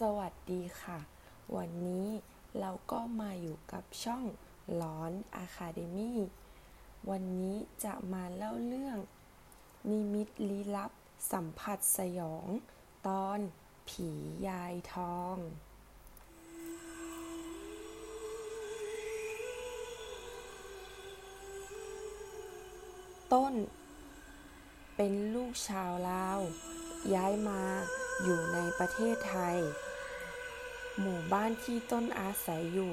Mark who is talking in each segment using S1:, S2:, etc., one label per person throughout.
S1: สวัสดีค่ะ วันนี้เราก็มาอยู่กับช่องหลอนอะคาเดมี่วันนี้จะมาเล่าเรื่อง นิมิตลี้ลับสัมผัสสยอง ตอนผียายทอง ต้น เป็นลูกชาวลาว ย้ายมาอยู่ในประเทศไทย หมู่บ้านที่ต้นอาศัยอยู่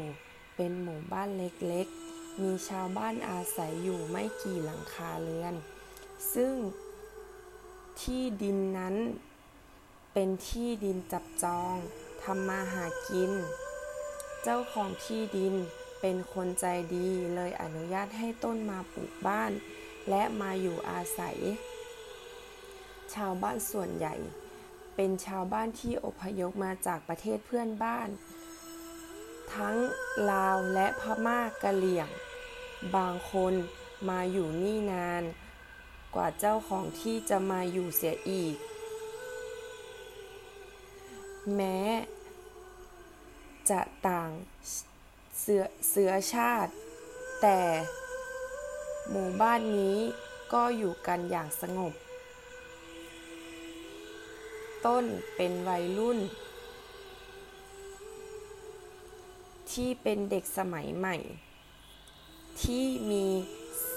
S1: เป็นหมู่บ้านเล็กๆ มีชาวบ้านอาศัยอยู่ไม่กี่หลังคาเรือน ซึ่งที่ดินนั้นเป็นที่ดินจับจองทำมาหากิน เจ้าของที่ดินเป็นคนใจดีเลยอนุญาตให้ต้นมาปลูกบ้าน และมาอยู่อาศัย ชาวบ้านส่วนใหญ่ เป็นชาวบ้านที่อพยพมาจากประเทศเพื่อนบ้าน ทั้งลาวและพม่ากะเหลี่ยง บางคนมาอยู่นี่นาน กว่าเจ้าของที่จะมาอยู่เสียอีก แม้ จะต่างเสือเสือชาติ แต่หมู่บ้านนี้ก็อยู่กันอย่างสงบ ต้นเป็นวัยรุ่น ที่เป็นเด็กสมัยใหม่ ที่มี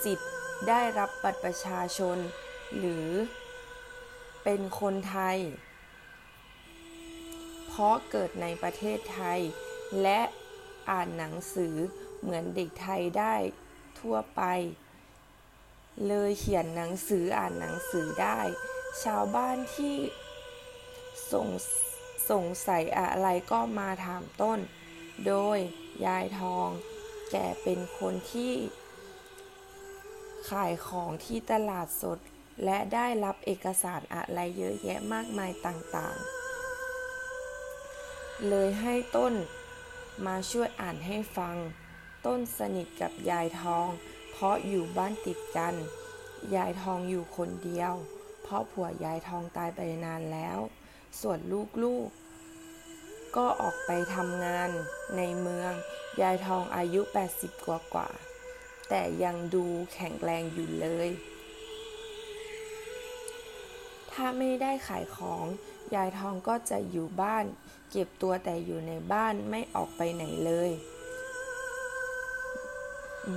S1: สิทธิ์ได้รับบัตรประชาชน หรือเป็นคนไทย เพราะเกิดในประเทศไทย และอ่านหนังสือเหมือนเด็กไทยได้ทั่วไป เลยเขียนหนังสืออ่านหนังสือได้ ชาวบ้านที่ สงสงสัยอะไรก็มาถามต้น โดยยายทอง แกเป็นคนที่ ขายของที่ตลาดสด และได้รับเอกสารอะไรเยอะแยะมากมายต่างๆ เลยให้ต้นมาช่วยอ่านให้ฟัง ต้นสนิทกับยายทอง เพราะอยู่บ้านติดกัน ยายทองอยู่คนเดียว เพราะผัวยายทองตายไปนานแล้ว ส่วนลูกๆ ก็ออกไปทำงานในเมือง ยายทองอายุ 80 กว่ากว่า แต่ยังดูแข็งแรงอยู่เลย ถ้าไม่ได้ขายของ ยายทองก็จะอยู่บ้าน เก็บตัวแต่อยู่ในบ้านไม่ออกไปไหนเลย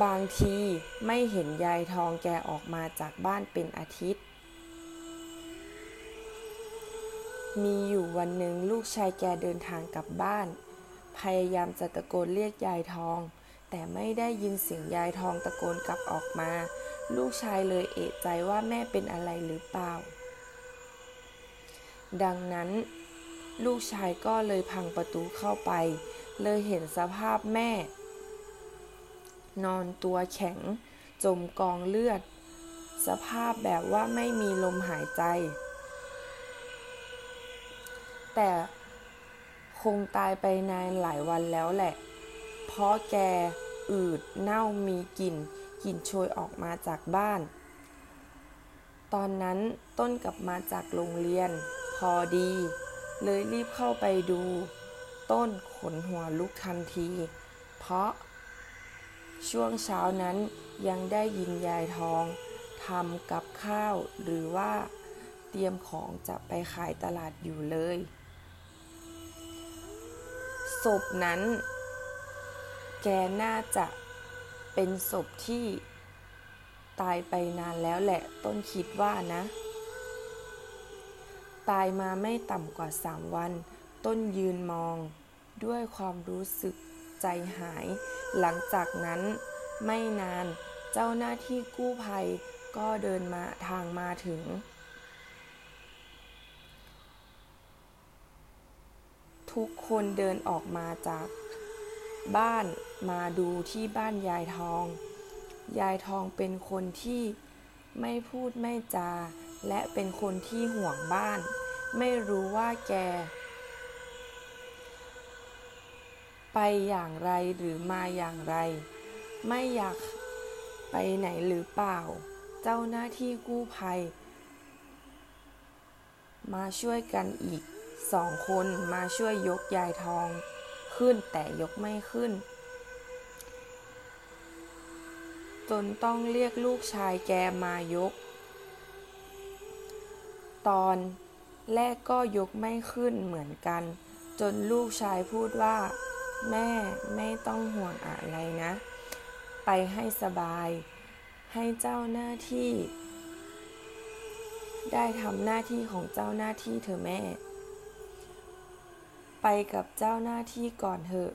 S1: บางทีไม่เห็นยายทองแกออกมาจากบ้านเป็นอาทิตย์ มีอยู่วันหนึ่งลูกชายแกเดินทางกลับบ้าน พยายามจะตะโกนเรียกยายทอง แต่ไม่ได้ยินเสียงยายทองตะโกนกลับออกมา ลูกชายเลยเอะใจว่าแม่เป็นอะไรหรือเปล่า ดังนั้น ลูกชายก็เลยพังประตูเข้าไป เลยเห็นสภาพแม่ นอนตัวแข็ง จมกองเลือด สภาพแบบว่าไม่มีลมหายใจ แต่คงตายไปนานหลายวันแล้วแหละ เพราะแกอืดเน่ามีกลิ่นกลิ่นโชยออกมาจากบ้าน ตอนนั้นต้นกลับมาจากโรงเรียน พอดี เลยรีบเข้าไปดู ต้นขนหัวลุกทันที เพราะ ช่วงเช้านั้นยังได้ยินยายทองทำกับข้าวหรือว่าเตรียมของจะไปขายตลาดอยู่เลย ศพนั้น แกน่าจะเป็นศพที่ตายไปนานแล้วแหละต้นคิดว่านะ ตายมาไม่ต่ำกว่าสามวัน ต้นยืนมอง ด้วยความรู้สึกใจหาย หลังจากนั้นไม่นานเจ้าหน้าที่กู้ภัยก็เดินมาทางมาถึง ทุกคนเดินออกมาจากบ้านมาดูที่บ้านยายทอง ยายทองเป็นคนที่ไม่พูดไม่จา และเป็นคนที่ห่วงบ้าน ไม่รู้ว่าแก ไปอย่างไรหรือมาอย่างไร ไม่อยากไปไหนหรือเปล่า เจ้าหน้าที่กู้ภัย มาช่วยกันอีก สองคนมาช่วยยกยายทองขึ้นแต่ยกไม่ขึ้น จนต้องเรียกลูกชายแกมายก ตอนแรกก็ยกไม่ขึ้นเหมือนกัน จนลูกชายพูดว่า แม่ไม่ต้องห่วงอะไรนะ ไปให้สบาย ให้เจ้าหน้าที่ ได้ทำหน้าที่ของเจ้าหน้าที่เธอแม่ ไปกับเจ้าหน้าที่ก่อนเถอะ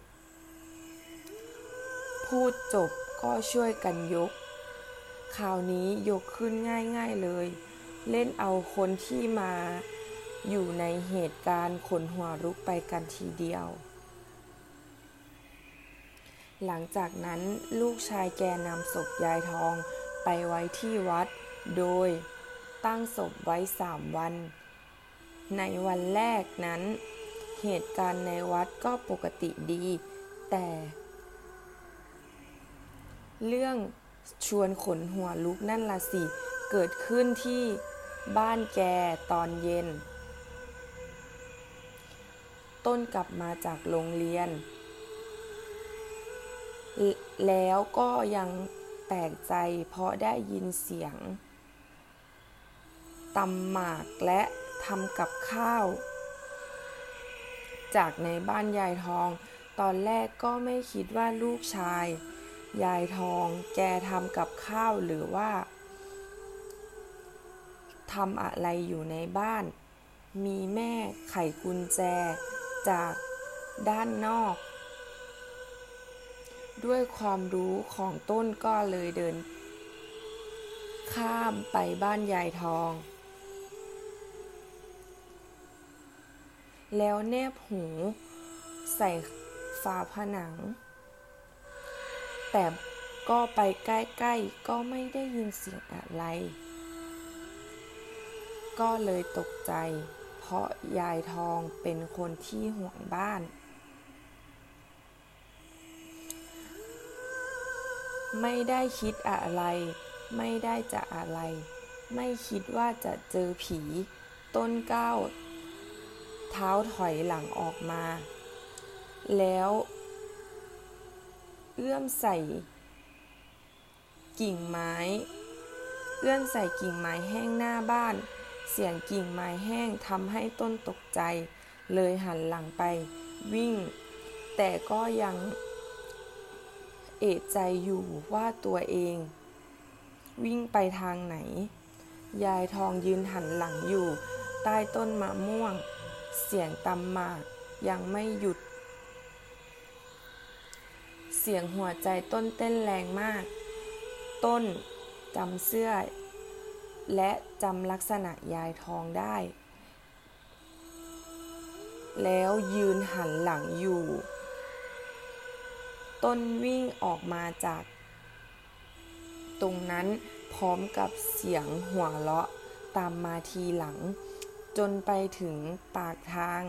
S1: พูดจบก็ช่วยกันยก คราวนี้ยกขึ้นง่ายๆเลย เล่นเอาคนที่มา อยู่ในเหตุการณ์ขนหัวลุกไปกันทีเดียว หลังจากนั้นลูกชายแกนำศพยายทองไปไว้ที่วัด โดยตั้งศพไว้สามวัน ในวันแรกนั้น เหตุการณ์ในวัดก็ปกติดี แต่ เรื่องชวนขนหัวลุกนั่นละสิ เกิดขึ้นที่บ้านแกตอนเย็น ต้นกลับมาจากโรงเรียน แล้วก็ยังแปลกใจเพราะได้ยินเสียงตำหมากและทำกับข้าว จากในบ้านยายทอง ตอนแรกก็ไม่คิดว่าลูกชาย ยายทองแกทำกับข้าวหรือว่าทำอะไรอยู่ในบ้าน มีแม่ไขกุญแจจากด้านนอก ด้วยความรู้ของต้นก็เลยเดิน ข้ามไปบ้านยายทอง แล้วแนบหูใส่ฝาผนัง แต่ก็ไปใกล้ๆ ก็ไม่ได้ยินเสียงอะไร ก็เลยตกใจ เพราะยายทองเป็นคนที่ห่วงบ้าน ไม่ได้คิดอะไร ไม่ได้จะอะไร ไม่คิดว่าจะเจอผี ต้นก้าว เท้าถอยหลังออกมา แล้วเอื้อมใส่กิ่งไม้ เอื้อมใส่กิ่งไม้แห้งหน้าบ้าน เสียงกิ่งไม้แห้งทำให้ต้นตกใจ เลยหันหลังไปวิ่ง แต่ก็ยังเอะใจอยู่ว่าตัวเอง วิ่งไปทางไหน ยายทองยืนหันหลังอยู่ ใต้ต้นมะม่วง เสียงตำหมากยังไม่หยุด เสียงหัวใจต้นเต้นแรงมาก ต้นจำเสื้อ และจำลักษณะยายทองได้ แล้วยืนหันหลังอยู่ ต้นวิ่งออกมาจาก ตรงนั้นพร้อมกับเสียงหัวเราะตามมาทีหลัง จนไปถึงปากทาง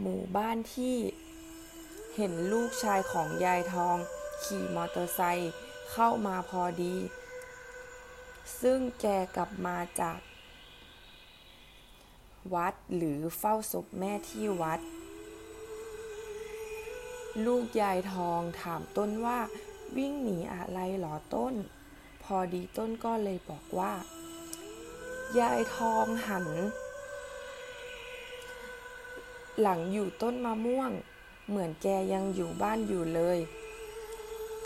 S1: หมู่บ้านที่เห็นลูกชายของยายทอง ขี่มอเตอร์ไซค์เข้ามาพอดี ซึ่งแกกลับมาจาก วัดหรือเฝ้าศพแม่ที่วัด ลูกยายทองถามต้นว่าวิ่งหนีอะไรหรอต้น พอดีต้นก็เลยบอกว่า ยายทองหัน หลังอยู่ต้นมะม่วง เหมือนแกยังอยู่บ้านอยู่เลย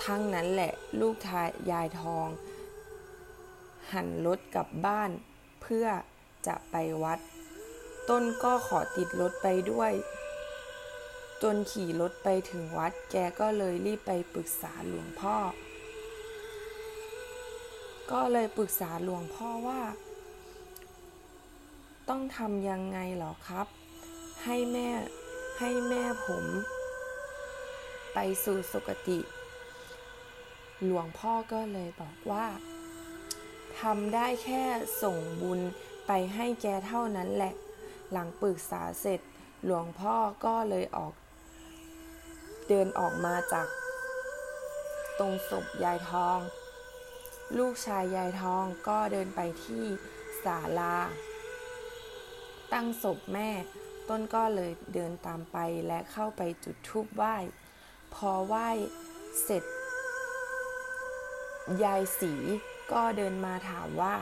S1: ทั้งนั้นแหละลูกทายยายทอง หันรถกลับบ้านเพื่อจะไปวัด ต้นก็ขอติดรถไปด้วย จนขี่รถไปถึงวัด แกก็เลยรีบไปปรึกษาหลวงพ่อ ก็เลยปรึกษาหลวงพ่อว่า ต้องทำยังไงหรอครับ ให้แม่ให้แม่ผม ไปสู่สุคติ หลวงพ่อก็เลยบอกว่าทำได้แค่ส่งบุญไปให้แกเท่านั้นแหละ หลังปรึกษาเสร็จ หลวงพ่อก็เลยออก เดินออกมาจาก ตรงศพยายทอง ลูกชายยายทองก็เดินไปที่ศาลา ตั้งศพแม่ ต้นก็เลยเดินตามไปและเข้าไปจุดธูปไหว้ พอไหว้เสร็จ ยายสีก็เดินมาถามว่า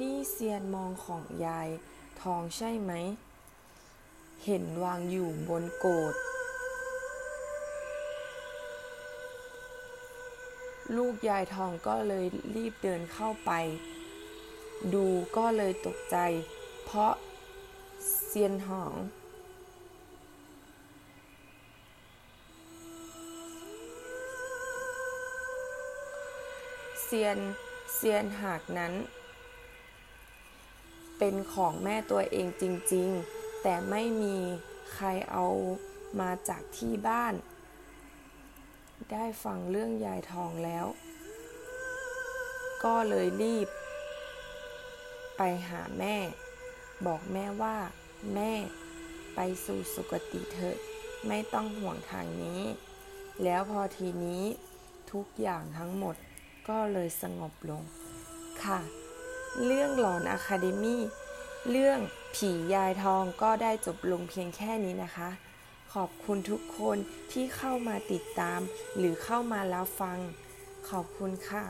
S1: นี่เซียนมองของยายทองใช่ไหม เห็นวางอยู่บนโกด ลูกยายทองก็เลยรีบเดินเข้าไป ดูก็เลยตกใจ เพราะเซียนหอง เซียนเซียนหากนั้น เป็นของแม่ตัวเองจริง ๆ แต่ไม่มีใครเอามาจากที่บ้าน ได้ฟังเรื่องยายทองแล้ว ก็เลยรีบ ไปหาแม่ บอกแม่ว่า แม่ไปสู่สุคติเถอะ ไม่ต้องห่วงทางนี้ แล้วพอทีนี้ทุกอย่างทั้งหมดก็เลยสงบลง ค่ะ เรื่องหลอนอะคาเดมี่เรื่องผียายทองก็ได้จบลงเพียงแค่นี้นะคะ ขอบคุณทุกคนที่เข้ามาติดตาม หรือเข้ามารับฟัง ขอบคุณค่ะ